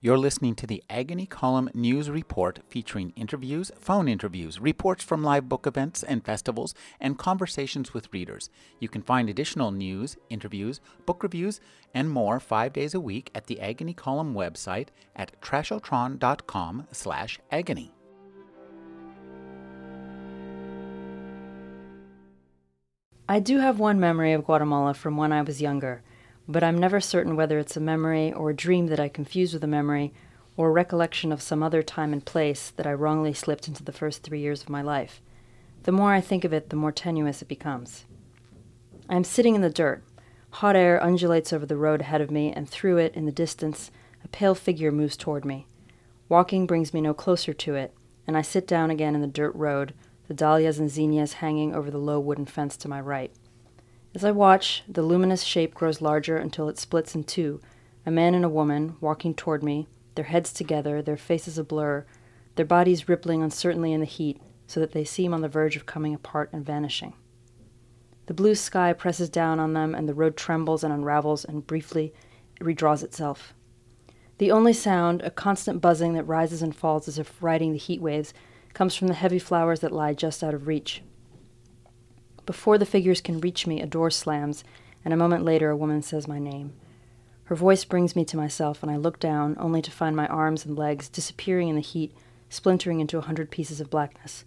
You're listening to the Agony Column News Report featuring interviews, phone interviews, reports from live book events and festivals, and conversations with readers. You can find additional news, interviews, book reviews, and more five days a week at the Agony Column website at trashotron.com slash agony. I do have one memory of Guatemala from when I was younger but I'm never certain whether it's a memory or a dream that I confuse with a memory or a recollection of some other time and place that I wrongly slipped into the first three years of my life. The more I think of it, the more tenuous it becomes. I am sitting in the dirt. Hot air undulates over the road ahead of me, and through it, in the distance, a pale figure moves toward me. Walking brings me no closer to it, and I sit down again in the dirt road, the dahlias and zinnias hanging over the low wooden fence to my right. As I watch, the luminous shape grows larger until it splits in two a man and a woman walking toward me, their heads together, their faces a blur, their bodies rippling uncertainly in the heat so that they seem on the verge of coming apart and vanishing. The blue sky presses down on them, and the road trembles and unravels, and briefly it redraws itself. The only sound, a constant buzzing that rises and falls as if riding the heat waves, comes from the heavy flowers that lie just out of reach. Before the figures can reach me, a door slams, and a moment later, a woman says my name. Her voice brings me to myself, and I look down, only to find my arms and legs disappearing in the heat, splintering into a hundred pieces of blackness.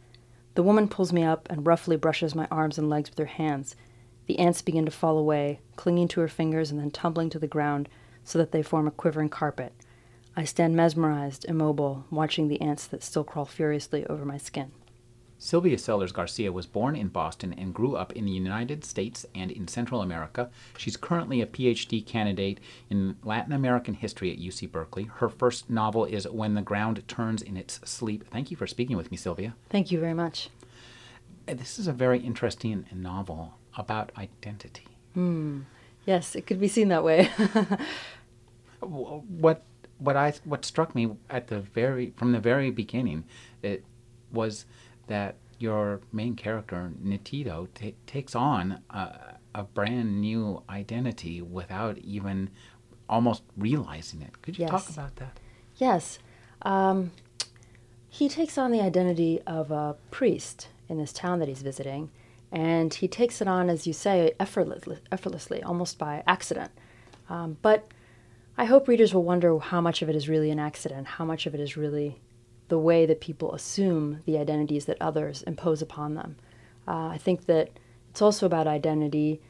The woman pulls me up and roughly brushes my arms and legs with her hands. The ants begin to fall away, clinging to her fingers and then tumbling to the ground so that they form a quivering carpet. I stand mesmerized, immobile, watching the ants that still crawl furiously over my skin. Sylvia Sellers Garcia was born in Boston and grew up in the United States and in Central America. She's currently a PhD candidate in Latin American history at UC Berkeley. Her first novel is When the Ground Turns in Its Sleep. Thank you for speaking with me, Sylvia. Thank you very much. Uh, this is a very interesting novel about identity. Hmm. Yes, it could be seen that way. what what I what struck me at the very from the very beginning it was that your main character, Nitido, t- takes on a, a, brand new identity without even almost realizing it. Could you yes. talk about that? Yes. Um, he takes on the identity of a priest in this town that he's visiting, and he takes it on, as you say, effortlessly, effortlessly almost by accident. Um, but I hope readers will wonder how much of it is really an accident, how much of it is really the way that people assume the identities that others impose upon them. Uh, I think that it's also about identity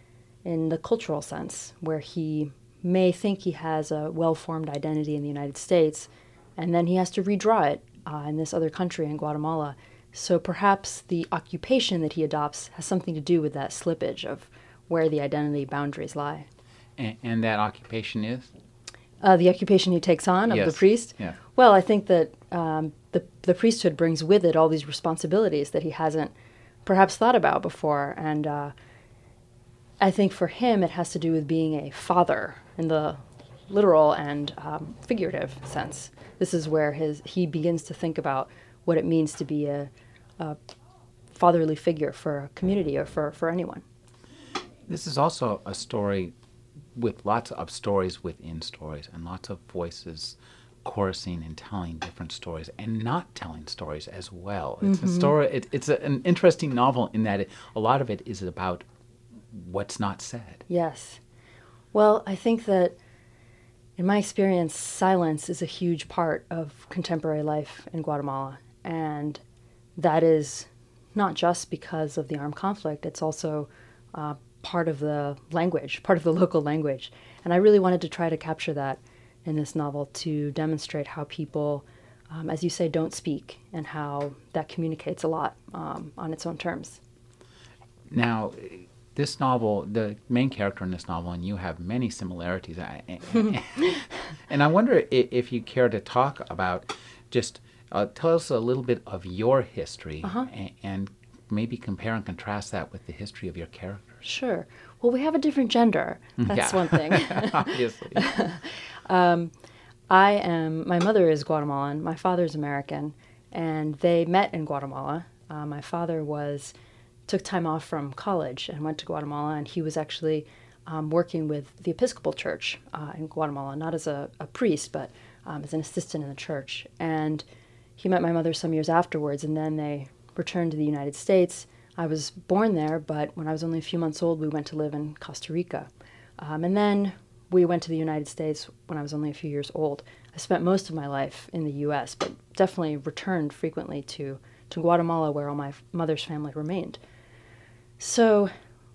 in the cultural sense, where he may think he has a well formed identity in the United States, and then he has to redraw it uh, in this other country, in Guatemala. So perhaps the occupation that he adopts has something to do with that slippage of where the identity boundaries lie. And, and that occupation is? Uh, the occupation he takes on of yes. the priest? Yeah. Well, I think that um, the, the priesthood brings with it all these responsibilities that he hasn't perhaps thought about before. And uh, I think for him, it has to do with being a father in the literal and um, figurative sense. This is where his he begins to think about what it means to be a, a fatherly figure for a community or for, for anyone. This is also a story with lots of stories within stories and lots of voices chorusing and telling different stories and not telling stories as well. It's mm-hmm. a story. It, it's a, an interesting novel in that it, a lot of it is about what's not said. Yes. Well, I think that in my experience, silence is a huge part of contemporary life in Guatemala, and that is not just because of the armed conflict. It's also uh, part of the language, part of the local language, and I really wanted to try to capture that in this novel to demonstrate how people, um, as you say, don't speak and how that communicates a lot um, on its own terms. Now, this novel, the main character in this novel, and you have many similarities. and I wonder if you care to talk about just uh, tell us a little bit of your history uh-huh. and, and maybe compare and contrast that with the history of your characters. Sure. Well, we have a different gender. That's yeah. one thing. Obviously. Um, I am, my mother is Guatemalan, my father is American, and they met in Guatemala. Uh, my father was, took time off from college and went to Guatemala, and he was actually um, working with the Episcopal Church uh, in Guatemala, not as a, a priest, but um, as an assistant in the church. And he met my mother some years afterwards, and then they returned to the United States. I was born there, but when I was only a few months old, we went to live in Costa Rica. Um, and then we went to the United States when I was only a few years old. I spent most of my life in the U.S., but definitely returned frequently to, to Guatemala, where all my mother's family remained. So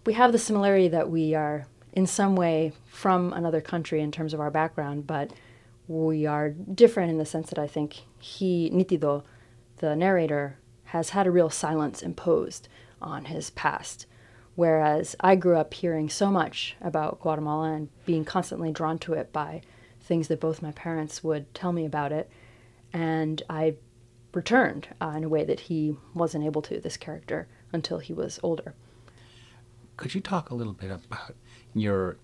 we have the similarity that we are in some way from another country in terms of our background, but we are different in the sense that I think he, Nitido, the narrator, has had a real silence imposed on his past. Whereas I grew up hearing so much about Guatemala and being constantly drawn to it by things that both my parents would tell me about it. And I returned uh, in a way that he wasn't able to, this character, until he was older. Could you talk a little bit about your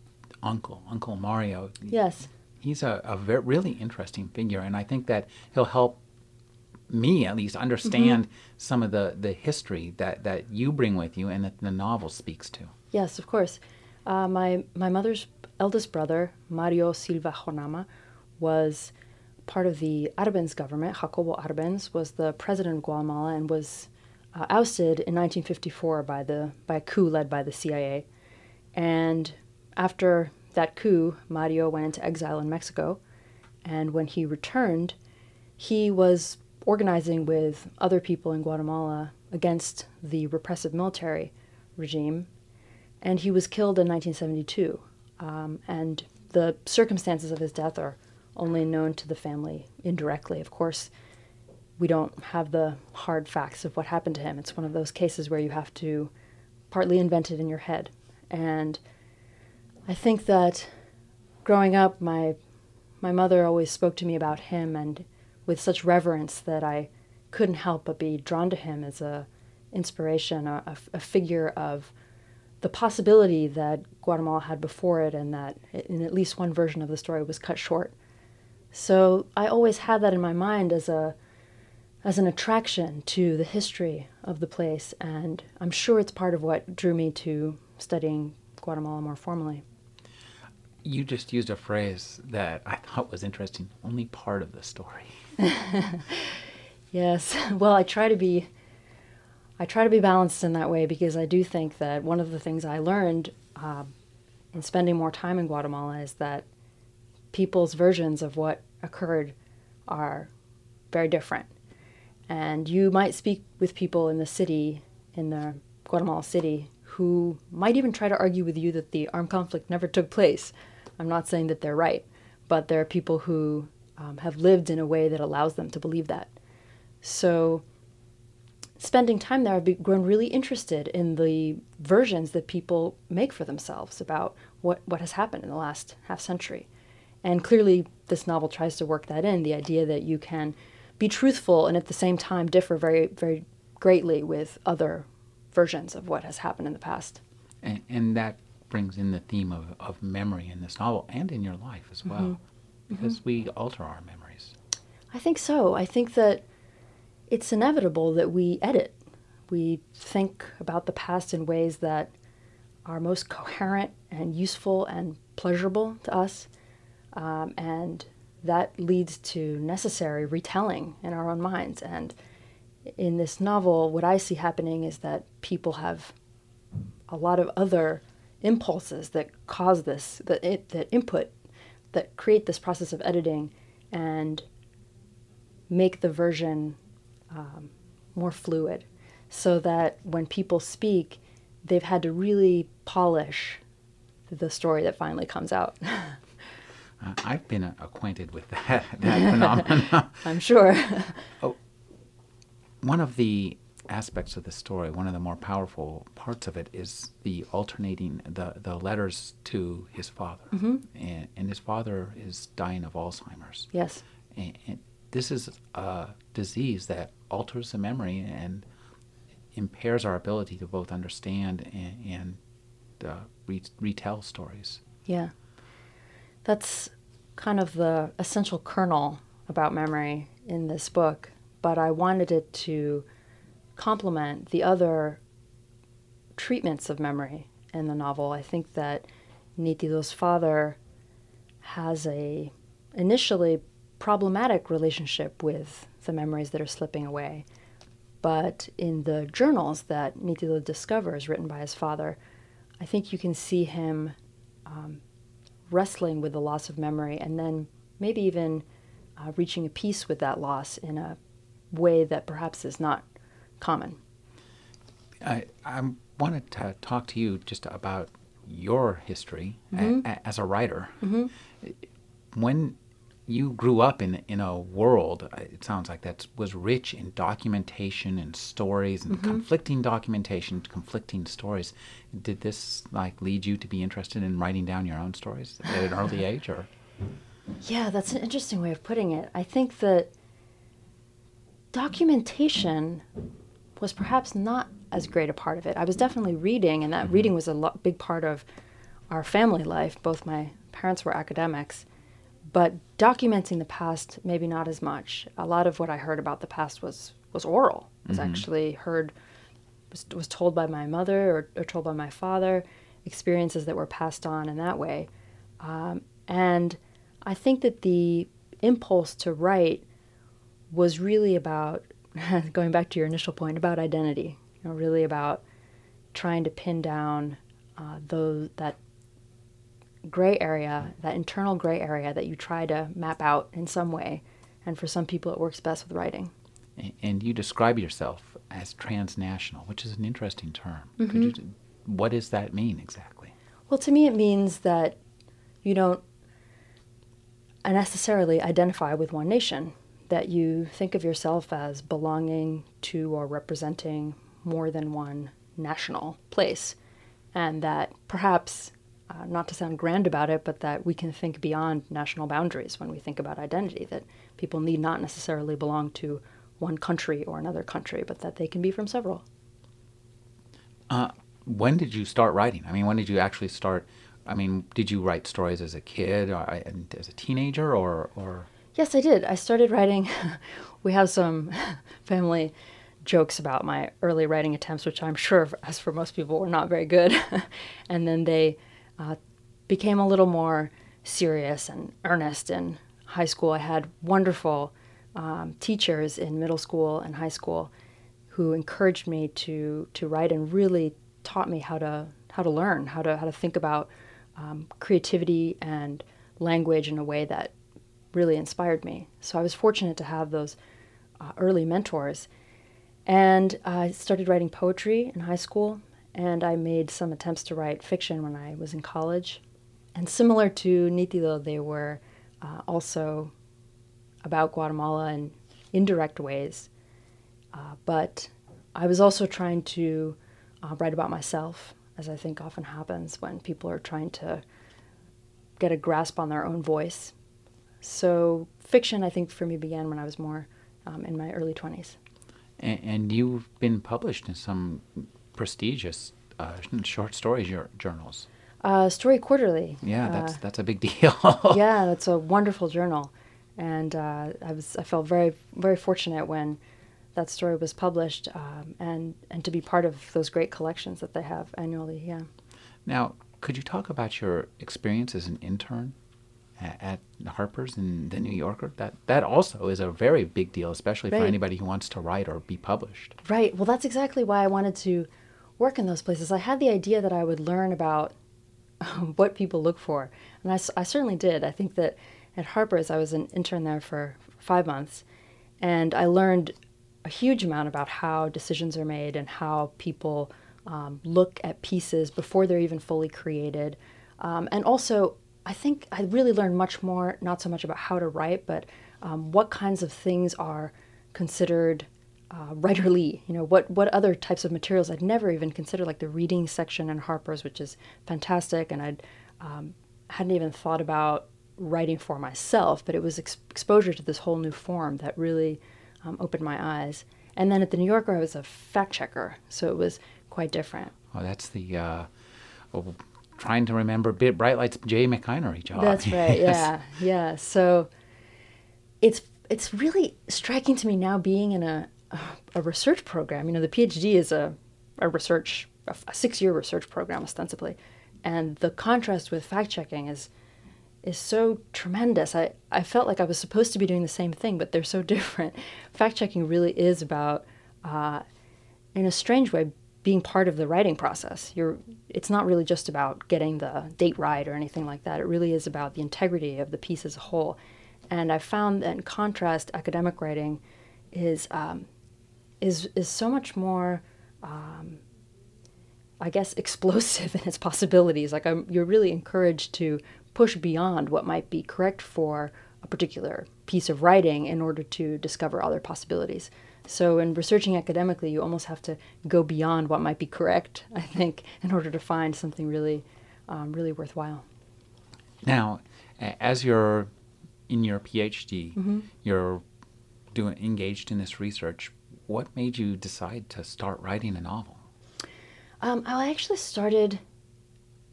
uncle, Uncle Mario? Yes. He's a, a very, really interesting figure, and I think that he'll help me at least understand mm-hmm. some of the, the history that, that you bring with you and that the novel speaks to. Yes, of course. Uh, my, my mother's eldest brother, Mario Silva Jonama, was part of the Arbenz government. Jacobo Arbenz was the president of Guatemala and was uh, ousted in 1954 by, the, by a coup led by the CIA. And after that coup, Mario went into exile in Mexico. And when he returned, he was organizing with other people in Guatemala against the repressive military regime. And he was killed in 1972. Um, and the circumstances of his death are only known to the family indirectly. Of course, we don't have the hard facts of what happened to him. It's one of those cases where you have to partly invent it in your head. And I think that growing up, my my mother always spoke to me about him and with such reverence that I couldn't help but be drawn to him as a inspiration, a, a, figure of the possibility that Guatemala had before it, and that in at least one version of the story was cut short. So I always had that in my mind as a as an attraction to the history of the place, and I'm sure it's part of what drew me to studying Guatemala more formally. You just used a phrase that I thought was interesting. Only part of the story. yes. Well, I try to be I try to be balanced in that way because I do think that one of the things I learned uh, in spending more time in Guatemala is that people's versions of what occurred are very different. And you might speak with people in the city, in the Guatemala city, who might even try to argue with you that the armed conflict never took place. I'm not saying that they're right, but there are people who um, have lived in a way that allows them to believe that. So, spending time there, I've grown really interested in the versions that people make for themselves about what, what has happened in the last half century. And clearly, this novel tries to work that in the idea that you can be truthful and at the same time differ very, very greatly with other versions of what has happened in the past. And, and that brings in the theme of, of memory in this novel and in your life as well. Mm-hmm because mm-hmm. we alter our memories. I think so. I think that it's inevitable that we edit. We think about the past in ways that are most coherent and useful and pleasurable to us. Um, and that leads to necessary retelling in our own minds. And in this novel, what I see happening is that people have a lot of other impulses that cause this, that, it, that input that create this process of editing and make the version um, more fluid so that when people speak, they've had to really polish the story that finally comes out. uh, I've been uh, acquainted with that, that phenomenon. I'm sure. oh, one of the aspects of the story, one of the more powerful parts of it is the alternating the, the letters to his father. Mm-hmm. And, and, his father is dying of Alzheimer's. Yes. And, and, this is a disease that alters the memory and impairs our ability to both understand and, and uh, re- retell stories. Yeah. That's kind of the essential kernel about memory in this book, but I wanted it to complement the other treatments of memory in the novel. I think that Nitido's father has a initially problematic relationship with the memories that are slipping away. But in the journals that Nitido discovers, written by his father, I think you can see him um, wrestling with the loss of memory and then maybe even uh, reaching a peace with that loss in a way that perhaps is not common. I, I wanted to talk to you just about your history mm-hmm. a, a, as a writer. Mm-hmm. When you grew up in in a world, uh, it sounds like that was rich in documentation and stories and mm-hmm. conflicting documentation, conflicting stories. Did this like lead you to be interested in writing down your own stories at an early age, or? Yeah, that's an interesting way of putting it. I think that documentation was perhaps not as great a part of it. I was definitely reading, and that mm-hmm. reading was a lo- big part of our family life. Both my parents were academics, but documenting the past maybe not as much. A lot of what I heard about the past was was oral. Was mm-hmm. actually heard was, was told by my mother or, or, told by my father. Experiences that were passed on in that way, um, and I think that the impulse to write was really about going back to your initial point about identity. You know, really about trying to pin down uh, those that gray area, that internal gray area that you try to map out in some way. And for some people, it works best with writing. And you describe yourself as transnational, which is an interesting term. Mm-hmm. You, what does that mean exactly? Well, to me, it means that you don't necessarily identify with one nation, that you think of yourself as belonging to or representing more than one national place, and that perhaps, uh, not to sound grand about it, but that we can think beyond national boundaries when we think about identity, that people need not necessarily belong to one country or another country, but that they can be from several. Uh, when did you start writing? I mean, when did you actually start? I mean, did you write stories as a kid or as a teenager or, or? Yes, I did. I started writing. we have some family jokes about my early writing attempts, which I'm sure, as for most people, were not very good. and then they uh, became a little more serious and earnest in high school. I had wonderful um, teachers in middle school and high school who encouraged me to to write and really taught me how to how to learn, how to how to think about um, creativity and language in a way that really inspired me. So I was fortunate to have those uh, early mentors. And I started writing poetry in high school, and I made some attempts to write fiction when I was in college. And similar to Nitido, they were uh, also about Guatemala in indirect ways. Uh, but I was also trying to uh, write about myself as I think often happens when people are trying to get a grasp on their own voice. So, fiction, I think, for me began when I was more um, in my early 20s. And, and, you've been published in some prestigious uh, short story journals. Uh, Story Quarterly. Yeah, that's uh, that's a big deal. yeah, that's a wonderful journal, and uh, I was I felt very very fortunate when that story was published um, and and to be part of those great collections that they have annually. Yeah. Now, could you talk about your experience as an intern at, Harper's and the New Yorker? That that also is a very big deal, especially right. for anybody who wants to write or be published. Right. Well, that's exactly why I wanted to work in those places. I had the idea that I would learn about um, what people look for, and I, I certainly did. I think that at Harper's, I was an intern there for five months, and I learned a huge amount about how decisions are made and how people um, look at pieces before they're even fully created. Um, and also, I think I really learned much more, not so much about how to write, but um, what kinds of things are considered uh, writerly. You know, what, what other types of materials I'd never even considered, like the reading section in Harper's, which is fantastic. And I um, hadn't even thought about writing for myself, but it was ex- exposure to this whole new form that really um, opened my eyes. And then at the New Yorker, I was a fact checker, so it was quite different. Oh, that's the uh, oh, trying to remember bit bright lights Jay McInerney job. That's right. yes. Yeah, yeah. So it's it's really striking to me now being in a a research program. You know, the PhD is a a research a six year research program ostensibly, and the contrast with fact checking is is so tremendous. I, I felt like I was supposed to be doing the same thing, but they're so different. Fact checking really is about, uh, in a strange way, being part of the writing process. You're, it's not really just about getting the date right or anything like that. It really is about the integrity of the piece as a whole. And I found that in contrast, academic writing is um, is is so much more, um, I guess, explosive in its possibilities. Like I'm, you're really encouraged to push beyond what might be correct for a particular piece of writing in order to discover other possibilities. So, in researching academically, you almost have to go beyond what might be correct, I think, in order to find something really, um, really worthwhile. Now, as you're in your PhD, mm-hmm. you're doing engaged in this research. What made you decide to start writing a novel? Um, I actually started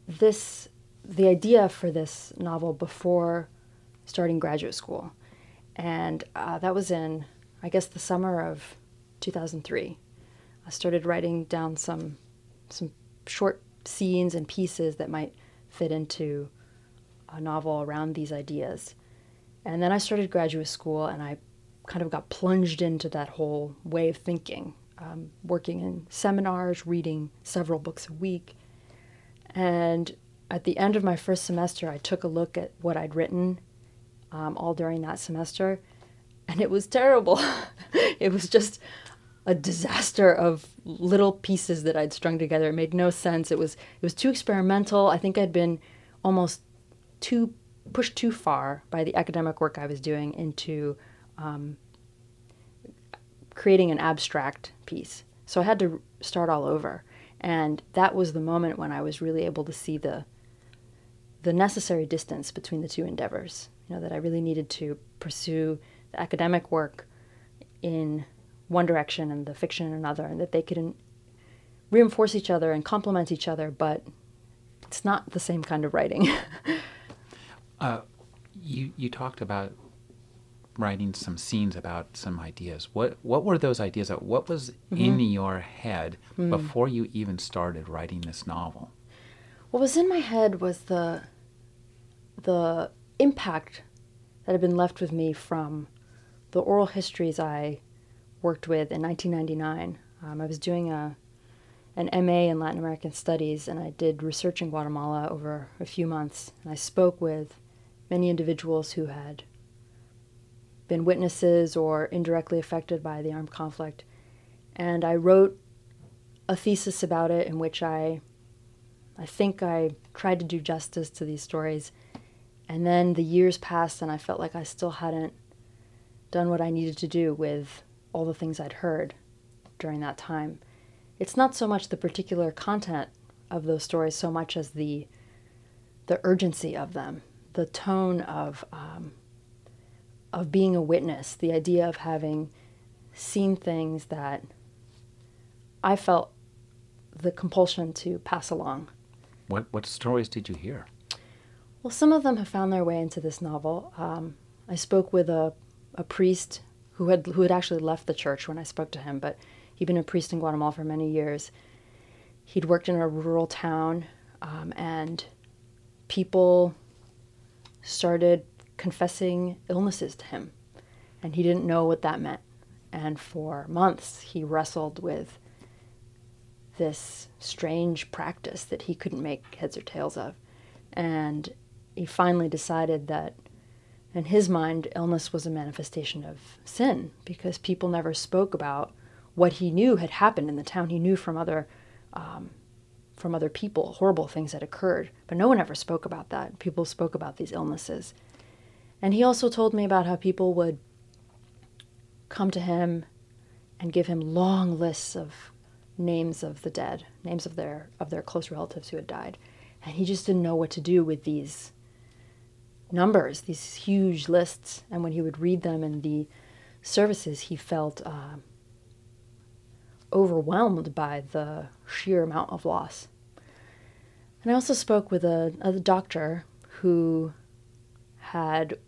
this the idea for this novel before starting graduate school, and uh, that was in I guess the summer of 2003. I started writing down some some short scenes and pieces that might fit into a novel around these ideas. And then I started graduate school and I kind of got plunged into that whole way of thinking, um, working in seminars, reading several books a week. And at the end of my first semester, I took a look at what I'd written um, all during that semester and it was terrible. it was just a disaster of little pieces that I'd strung together. It made no sense. It was it was too experimental. I think I'd been almost too pushed too far by the academic work I was doing into um, creating an abstract piece. So I had to start all over, and that was the moment when I was really able to see the the necessary distance between the two endeavors. You know that I really needed to pursue the academic work in one direction and the fiction in another, and that they could reinforce each other and complement each other, but it's not the same kind of writing. uh, you you talked about writing some scenes about some ideas. What what were those ideas? What was mm-hmm. in your head mm. before you even started writing this novel? What was in my head was the the impact that had been left with me from the oral histories I worked with in 1999. Um, I was doing a an MA in Latin American Studies, and I did research in Guatemala over a few months. And I spoke with many individuals who had been witnesses or indirectly affected by the armed conflict. And I wrote a thesis about it in which I I think I tried to do justice to these stories. And then the years passed and I felt like I still hadn't done what I needed to do with all the things I'd heard during that time. It's not so much the particular content of those stories so much as the the urgency of them, the tone of um, of being a witness, the idea of having seen things that I felt the compulsion to pass along. What what stories did you hear? Well, some of them have found their way into this novel. Um, I spoke with a a priest who had who had actually left the church when I spoke to him, but he'd been a priest in Guatemala for many years. He'd worked in a rural town, um, and people started confessing illnesses to him, and he didn't know what that meant. And for months, he wrestled with this strange practice that he couldn't make heads or tails of. And he finally decided that in his mind, illness was a manifestation of sin because people never spoke about what he knew had happened in the town. He knew from other um, from other people horrible things had occurred, but no one ever spoke about that. People spoke about these illnesses, and he also told me about how people would come to him and give him long lists of names of the dead, names of their of their close relatives who had died, and he just didn't know what to do with these numbers, these huge lists. And when he would read them in the services, he felt uh, overwhelmed by the sheer amount of loss. And I also spoke with a, a doctor who had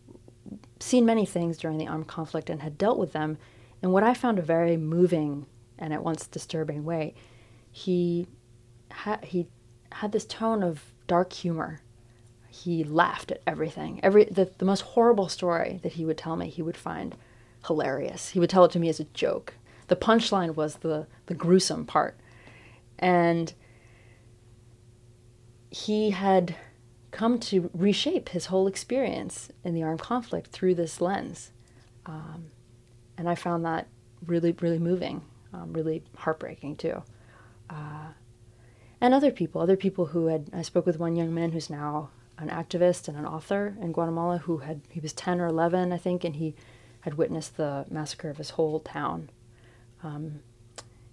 seen many things during the armed conflict and had dealt with them in what I found a very moving and at once disturbing way. He, ha- he had this tone of dark humor he laughed at everything. Every the, the most horrible story that he would tell me, he would find hilarious. He would tell it to me as a joke. The punchline was the the gruesome part, and he had come to reshape his whole experience in the armed conflict through this lens. Um, and I found that really, really moving, um, really heartbreaking too. Uh, and other people, other people who had, I spoke with one young man who's now an activist and an author in Guatemala who had, he was 10 or 11, I think, and he had witnessed the massacre of his whole town. Um,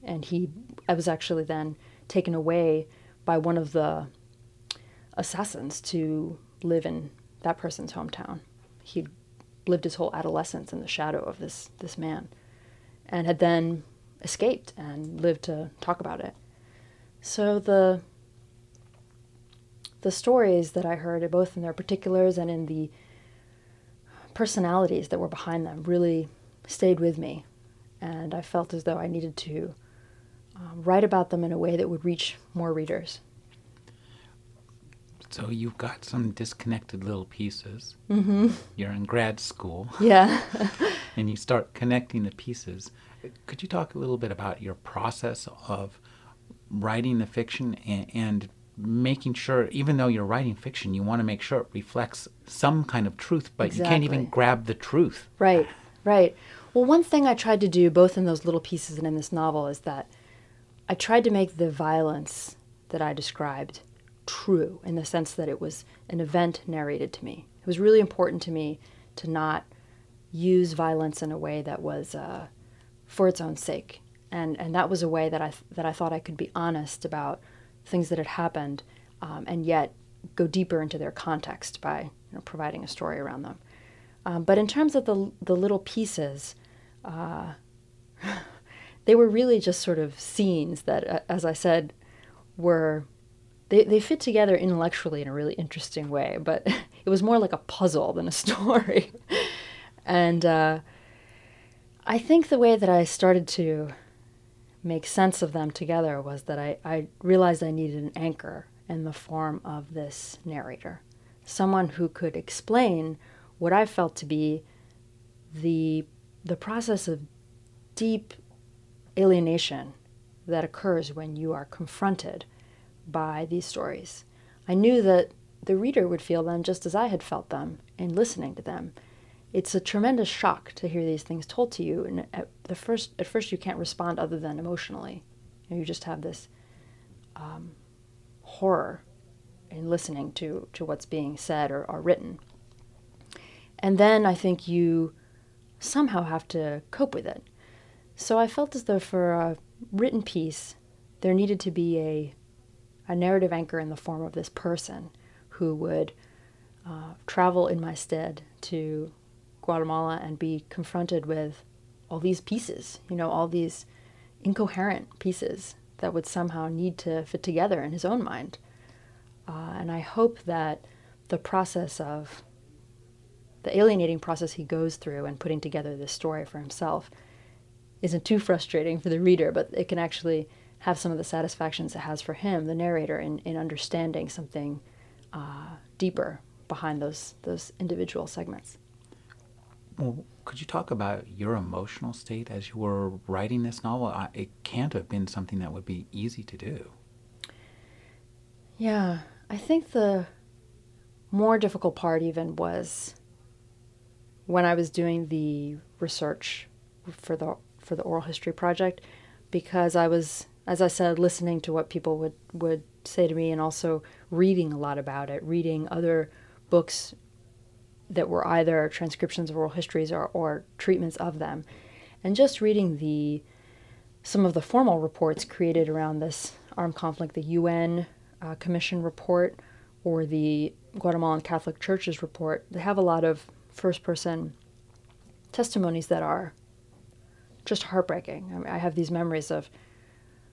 and he I was actually then taken away by one of the assassins to live in that person's hometown. He'd lived his whole adolescence in the shadow of this this man, and had then escaped and lived to talk about it. So the the stories that I heard, both in their particulars and in the personalities that were behind them, really stayed with me, and I felt as though I needed to um, write about them in a way that would reach more readers. So you've got some disconnected little pieces. Mm-hmm. You're in grad school. Yeah. and you start connecting the pieces. Could you talk a little bit about your process of writing the fiction and, and making sure, even though you're writing fiction, you want to make sure it reflects some kind of truth, but exactly. you can't even grab the truth. Right, right. Well, one thing I tried to do both in those little pieces and in this novel is that I tried to make the violence that I described true in the sense that it was an event narrated to me. It was really important to me to not use violence in a way that was uh, for its own sake, and and that was a way that I th- that I thought I could be honest about things that had happened, um, and yet go deeper into their context by you know, providing a story around them. Um, but in terms of the the little pieces. Uh, they were really just sort of scenes that, uh, as I said, were they, they fit together intellectually in a really interesting way, but it was more like a puzzle than a story. and uh, I think the way that I started to make sense of them together was that I, I realized I needed an anchor in the form of this narrator, someone who could explain what I felt to be the the process of deep alienation that occurs when you are confronted by these stories. I knew that the reader would feel them just as I had felt them in listening to them. It's a tremendous shock to hear these things told to you, and at the first, at first you can't respond other than emotionally. You, know, you just have this um, horror in listening to, to what's being said or, or written. And then I think you somehow have to cope with it. So I felt as though for a written piece, there needed to be a a narrative anchor in the form of this person who would uh, travel in my stead to Guatemala and be confronted with all these pieces, you know, all these incoherent pieces that would somehow need to fit together in his own mind. Uh, and I hope that the process of the alienating process he goes through and putting together this story for himself isn't too frustrating for the reader, but it can actually have some of the satisfactions it has for him, the narrator, in, in understanding something uh, deeper behind those those individual segments. Well, could you talk about your emotional state as you were writing this novel? It can't have been something that would be easy to do. Yeah, I think the more difficult part even was when I was doing the research for the for the oral history project because I was as I said, listening to what people would, would say to me and also reading a lot about it, reading other books that were either transcriptions of oral histories or, or treatments of them, and just reading the some of the formal reports created around this armed conflict, the UN uh, Commission report or the Guatemalan Catholic Church's report, they have a lot of first person testimonies that are just heartbreaking. I, mean, I have these memories of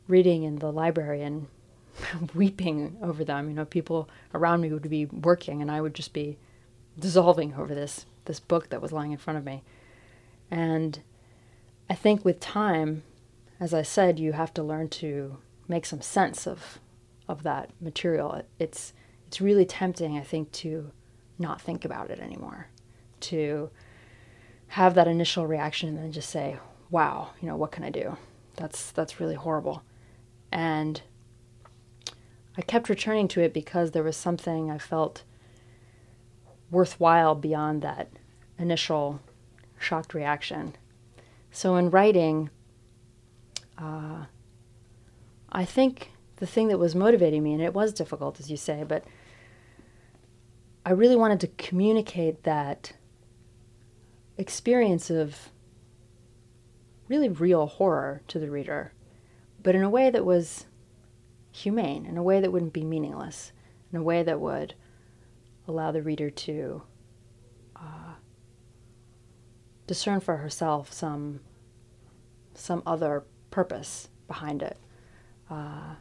reading in the library and weeping over them. You know, people around me would be working, and I would just be dissolving over this this book that was lying in front of me. And I think with time, as I said, you have to learn to make some sense of of that material. It's it's really tempting, I think, to not think about it anymore, to have that initial reaction and then just say, "Wow, you know, what can I do?" That's that's really horrible. And I kept returning to it because there was something I felt worthwhile beyond that initial shocked reaction. So in writing, uh, I think the thing that was motivating me, and it was difficult, as you say, but I really wanted to communicate that experience of really real horror to the reader, but in a way that was humane, in a way that wouldn't be meaningless, in a way that would allow the reader to uh, discern for herself some some other purpose behind it. Uh,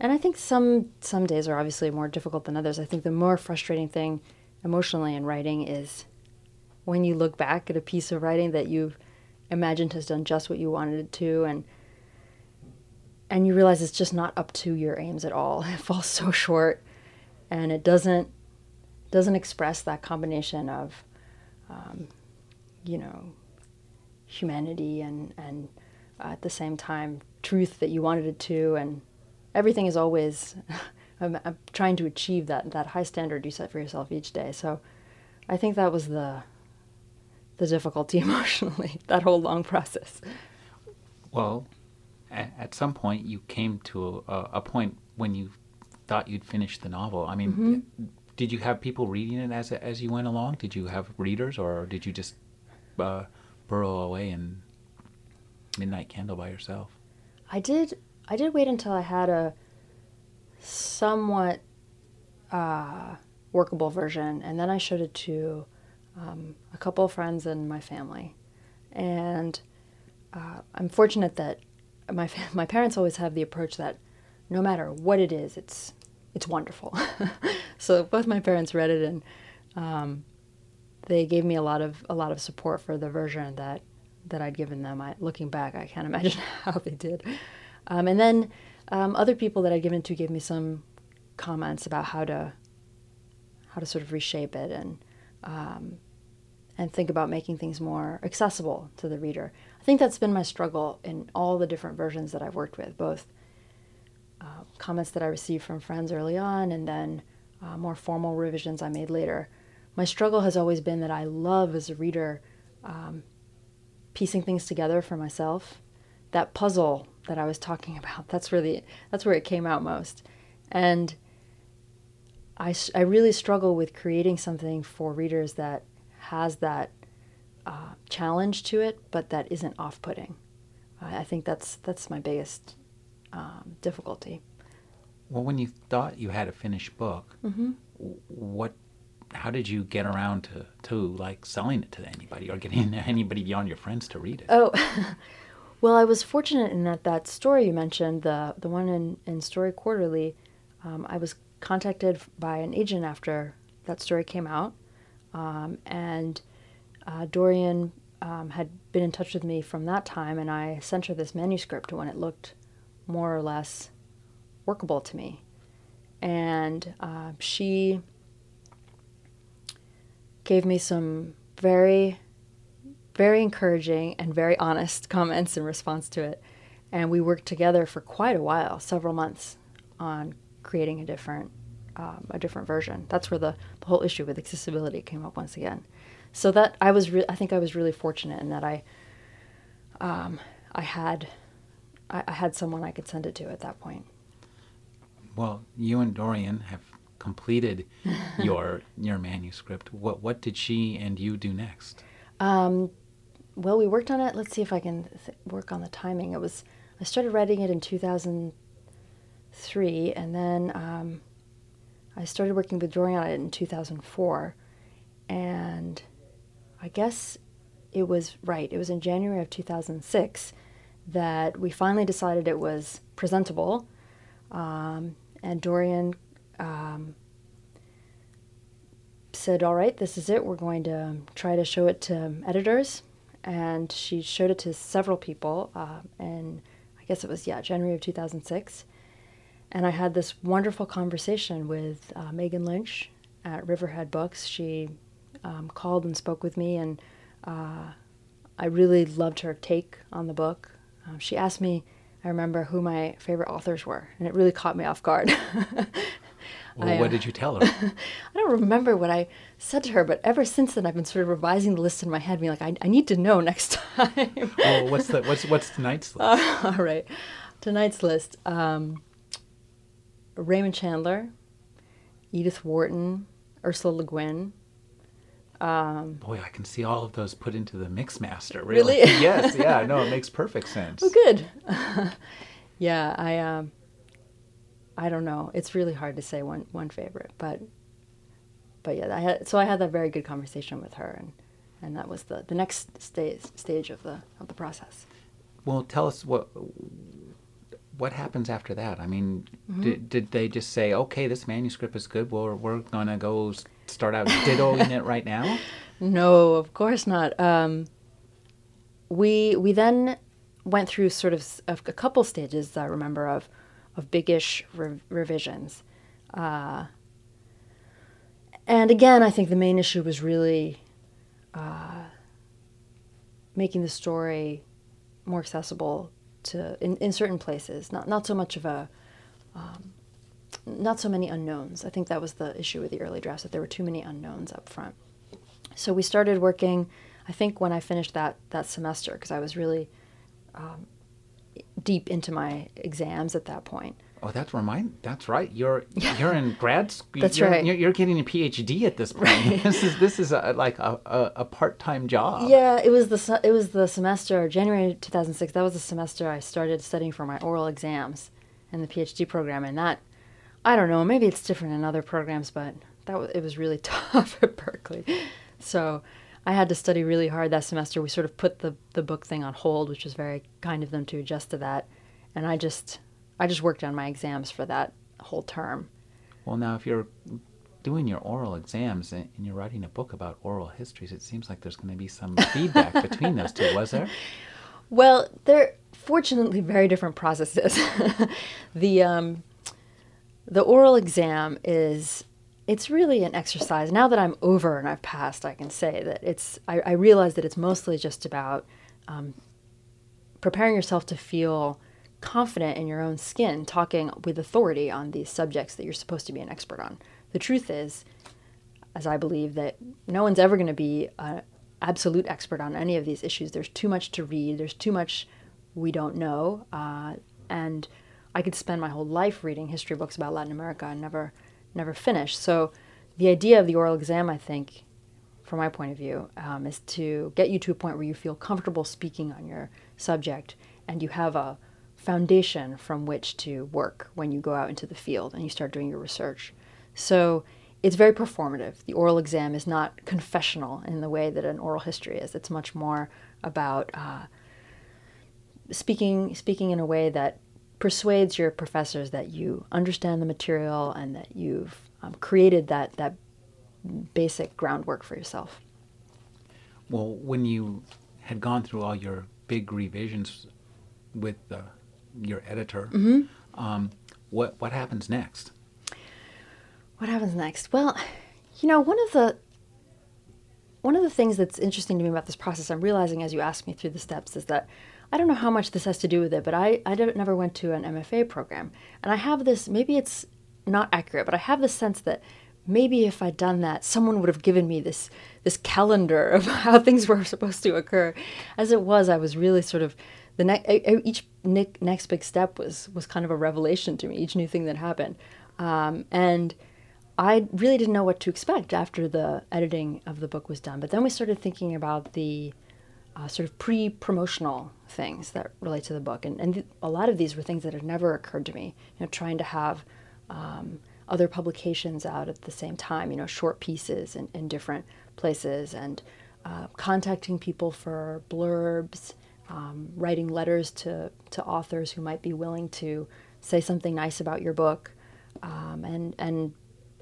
and I think some some days are obviously more difficult than others. I think the more frustrating thing emotionally in writing is when you look back at a piece of writing that you've imagined has done just what you wanted it to and and you realize it's just not up to your aims at all. It falls so short and it doesn't doesn't express that combination of um, you know humanity and and uh, at the same time truth that you wanted it to and everything is always I'm, I'm, trying to achieve that that high standard you set for yourself each day. So i think that was the the difficulty emotionally that whole long process. Well at, some point you came to a, a, point when you thought you'd finished the novel. I mean mm-hmm. Did you have people reading it as as you went along did you have readers or did you just uh, burrow away in midnight candle by yourself i did I did wait until I had a somewhat uh, workable version, and then I showed it to um, a couple of friends and my family. And uh, I'm fortunate that my my parents always have the approach that no matter what it is, it's it's wonderful. so both my parents read it, and um, they gave me a lot of a lot of support for the version that that I'd given them. I, looking back, I can't imagine how they did. Um, and then um, other people that I'd given to gave me some comments about how to how to sort of reshape it and um, and think about making things more accessible to the reader. I think that's been my struggle in all the different versions that I've worked with, both uh, comments that I received from friends early on and then uh, more formal revisions I made later. My struggle has always been that I love as a reader um, piecing things together for myself. That puzzle that I was talking about. That's where the that's where it came out most, and I I really struggle with creating something for readers that has that uh, challenge to it, but that isn't off-putting. I, I think that's that's my biggest um, difficulty. Well, when you thought you had a finished book, mm-hmm. what how did you get around to, to like selling it to anybody or getting anybody beyond your friends to read it? Oh, Well, I was fortunate in that that story you mentioned, the the one in, in Story Quarterly, um, I was contacted by an agent after that story came out, um, and uh, Dorian um, had been in touch with me from that time, and I sent her this manuscript when it looked more or less workable to me, and uh, she gave me some very very encouraging and very honest comments in response to it. And we worked together for quite a while, several months, on creating a different um, a different version. That's where the, the whole issue with accessibility came up once again. So that I was, re- I think I was really fortunate in that I, um, I had, I, I had someone I could send it to at that point. Well, you and Dorian have completed your your manuscript. What what did she and you do next? Um, well, we worked on it. Let's see if I can th- work on the timing. It was I started writing it in 2003, and then um, I started working with Dorian on it in 2004, and I guess it was right. It was in January of 2006 that we finally decided it was presentable, um, and Dorian. Um, said, All right, this is it. We're going to try to show it to editors and she showed it to several people. Uh, and I guess it was yeah January of 2006. and I had this wonderful conversation with uh, Megan Lynch at Riverhead Books. She um, called and spoke with me, and uh, I really loved her take on the book. Um, she asked me, I remember, who my favorite authors were, and it really caught me off guard. well, I, what uh, did you tell her? I don't remember what I said to her, but ever since then, I've been sort of revising the list in my head, being like, I, I need to know next time. well, what's the what's what's tonight's list? Uh, all right, tonight's list: um, Raymond Chandler, Edith Wharton, Ursula Le Guin, um, Boy, I can see all of those put into the mix master. Really? really? yes. Yeah. No, it makes perfect sense. Oh, good. yeah. I. Um, I don't know. It's really hard to say one one favorite, but. But yeah, I had so I had that very good conversation with her, and and that was the the next stage stage of the of the process. Well, tell us what what happens after that? I mean, mm-hmm. did, did they just say, okay, this manuscript is good, well, we're going to go start out dittoing it right now? No, of course not. Um, we we then went through sort of a, a couple stages I remember of of biggish re- revisions, uh, and again, I think the main issue was really uh, making the story more accessible to in, in certain places. Not not so much of a um, not so many unknowns. I think that was the issue with the early drafts that there were too many unknowns up front. So we started working. I think when I finished that that semester, because I was really um, deep into my exams at that point. Oh, that's remind. That's right. You're you're in grad school. that's you're, right. You're, you're, getting a PhD at this point. Right. this is this is a, like a, a, a part time job. Yeah, it was the it was the semester January two thousand six. That was the semester I started studying for my oral exams in the PhD program, and that I don't know. Maybe it's different in other programs, but that was it was really tough at Berkeley. So I had to study really hard that semester. We sort of put the the book thing on hold, which was very kind of them to adjust to that, and I just I just worked on my exams for that whole term. Well, now if you're doing your oral exams and you're writing a book about oral histories, it seems like there's going to be some feedback between those two, was there? Well, they're fortunately very different processes. the um, the oral exam is it's really an exercise. Now that I'm over and I've passed, I can say that it's. I, I realize that it's mostly just about um, preparing yourself to feel confident in your own skin talking with authority on these subjects that you're supposed to be an expert on. The truth is, as I believe, that no one's ever going to be an absolute expert on any of these issues. There's too much to read, there's too much we don't know. Uh, and I could spend my whole life reading history books about Latin America and never, never finish. So the idea of the oral exam, I think, from my point of view, um, is to get you to a point where you feel comfortable speaking on your subject and you have a foundation from which to work when you go out into the field and you start doing your research. So it's very performative. The oral exam is not confessional in the way that an oral history is. It's much more about uh, speaking speaking in a way that persuades your professors that you understand the material and that you've um, created that that basic groundwork for yourself. Well, when you had gone through all your big revisions with the your editor. Mm-hmm. Um, what what happens next? What happens next? Well, you know, one of the one of the things that's interesting to me about this process, I'm realizing as you ask me through the steps, is that I don't know how much this has to do with it, but I, I never went to an MFA program. And I have this, maybe it's not accurate, but I have this sense that maybe if I'd done that, someone would have given me this this calendar of how things were supposed to occur. As it was, I was really sort of the each next big step was was kind of a revelation to me. Each new thing that happened, um, and I really didn't know what to expect after the editing of the book was done. But then we started thinking about the uh, sort of pre-promotional things that relate to the book, and and th- a lot of these were things that had never occurred to me. You know, trying to have um, other publications out at the same time. You know, short pieces in, in different places, and uh, contacting people for blurbs um, writing letters to, to authors who might be willing to say something nice about your book, um, and and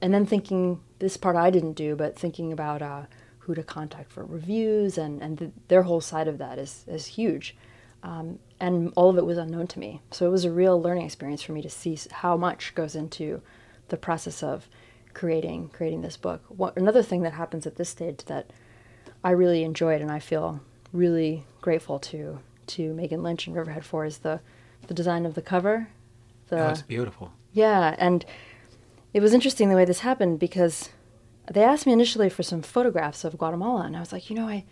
and then thinking this part I didn't do, but thinking about uh, who to contact for reviews and and the, their whole side of that is is huge. Um, and all of it was unknown to me. So it was a real learning experience for me to see how much goes into the process of creating creating this book. What, another thing that happens at this stage that I really enjoyed and I feel really grateful to to Megan Lynch and Riverhead for is the the design of the cover. The, oh, it's beautiful. Yeah, and it was interesting the way this happened because they asked me initially for some photographs of Guatemala, and I was like, you know, I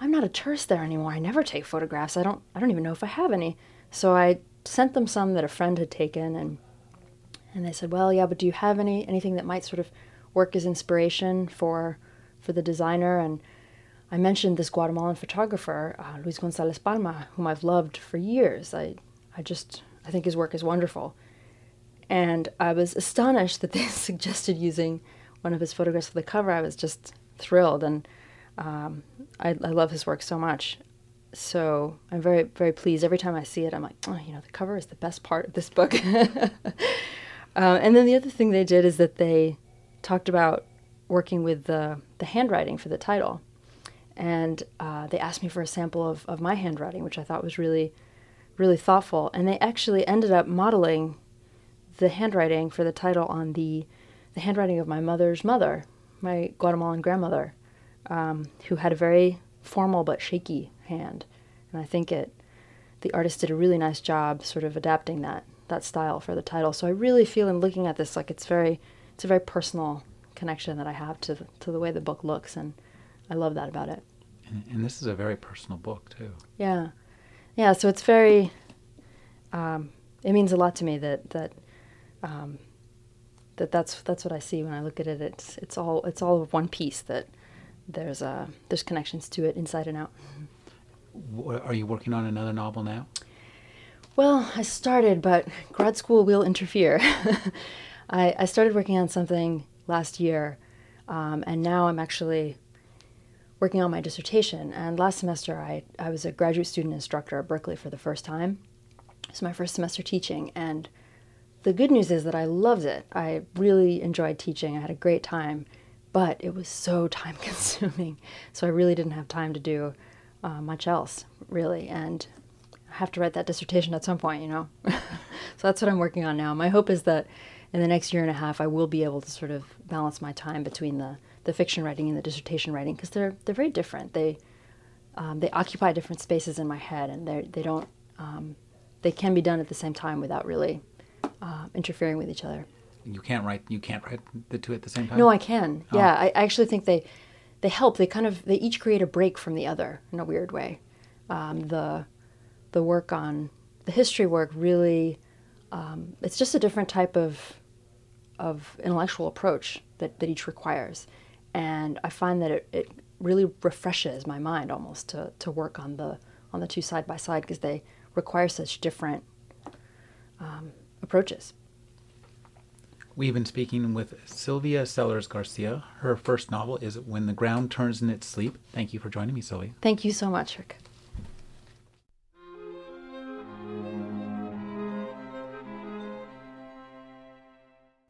I'm not a tourist there anymore. I never take photographs. I don't I don't even know if I have any. So I sent them some that a friend had taken and and they said, "Well, yeah, but do you have any anything that might sort of work as inspiration for for the designer?" And I mentioned this Guatemalan photographer, uh, Luis Gonzalez Palma, whom I've loved for years. I I just I think his work is wonderful. And I was astonished that they suggested using one of his photographs for the cover. I was just thrilled, and um, I, I love his work so much. So I'm very, very pleased. Every time I see it, I'm like, oh, you know, the cover is the best part of this book. uh, and then the other thing they did is that they talked about working with the, the handwriting for the title. And uh, they asked me for a sample of, of my handwriting, which I thought was really, really thoughtful. And they actually ended up modeling the handwriting for the title on the, the handwriting of my mother's mother, my Guatemalan grandmother, um, who had a very formal but shaky hand. And I think it, the artist did a really nice job sort of adapting that, that style for the title. So I really feel in looking at this like it's very, it's a very personal connection that I have to the, to the way the book looks, and I love that about it. And, and this is a very personal book too. Yeah, yeah. So it's very, um, it means a lot to me that that um, that that's that's what I see when I look at it. It's it's all it's all one piece that there's uh, there's connections to it inside and out. Are you working on another novel now? Well, I started, but grad school will interfere. I, I started working on something last year, um, and now I'm actually working on my dissertation. And last semester, I, I was a graduate student instructor at Berkeley for the first time. It's my first semester teaching, and the good news is that I loved it. I really enjoyed teaching. I had a great time, but it was so time consuming. So I really didn't have time to do uh, much else, really. And I have to write that dissertation at some point, you know? so that's what I'm working on now. My hope is that in the next year and a half, I will be able to sort of balance my time between the, the fiction writing and the dissertation writing because they're, they're very different. They, um, they occupy different spaces in my head and they don't, um, they can be done at the same time without really uh, interfering with each other. You can't write. You can't write the two at the same time. No, I can. Oh. Yeah, I, I actually think they they help. They kind of they each create a break from the other in a weird way. Um, the the work on the history work really um, it's just a different type of of intellectual approach that, that each requires, and I find that it, it really refreshes my mind almost to, to work on the on the two side by side because they require such different um, approaches. We've been speaking with Sylvia Sellers Garcia. Her first novel is When the Ground Turns in Its Sleep. Thank you for joining me, Sylvia. Thank you so much, Rick.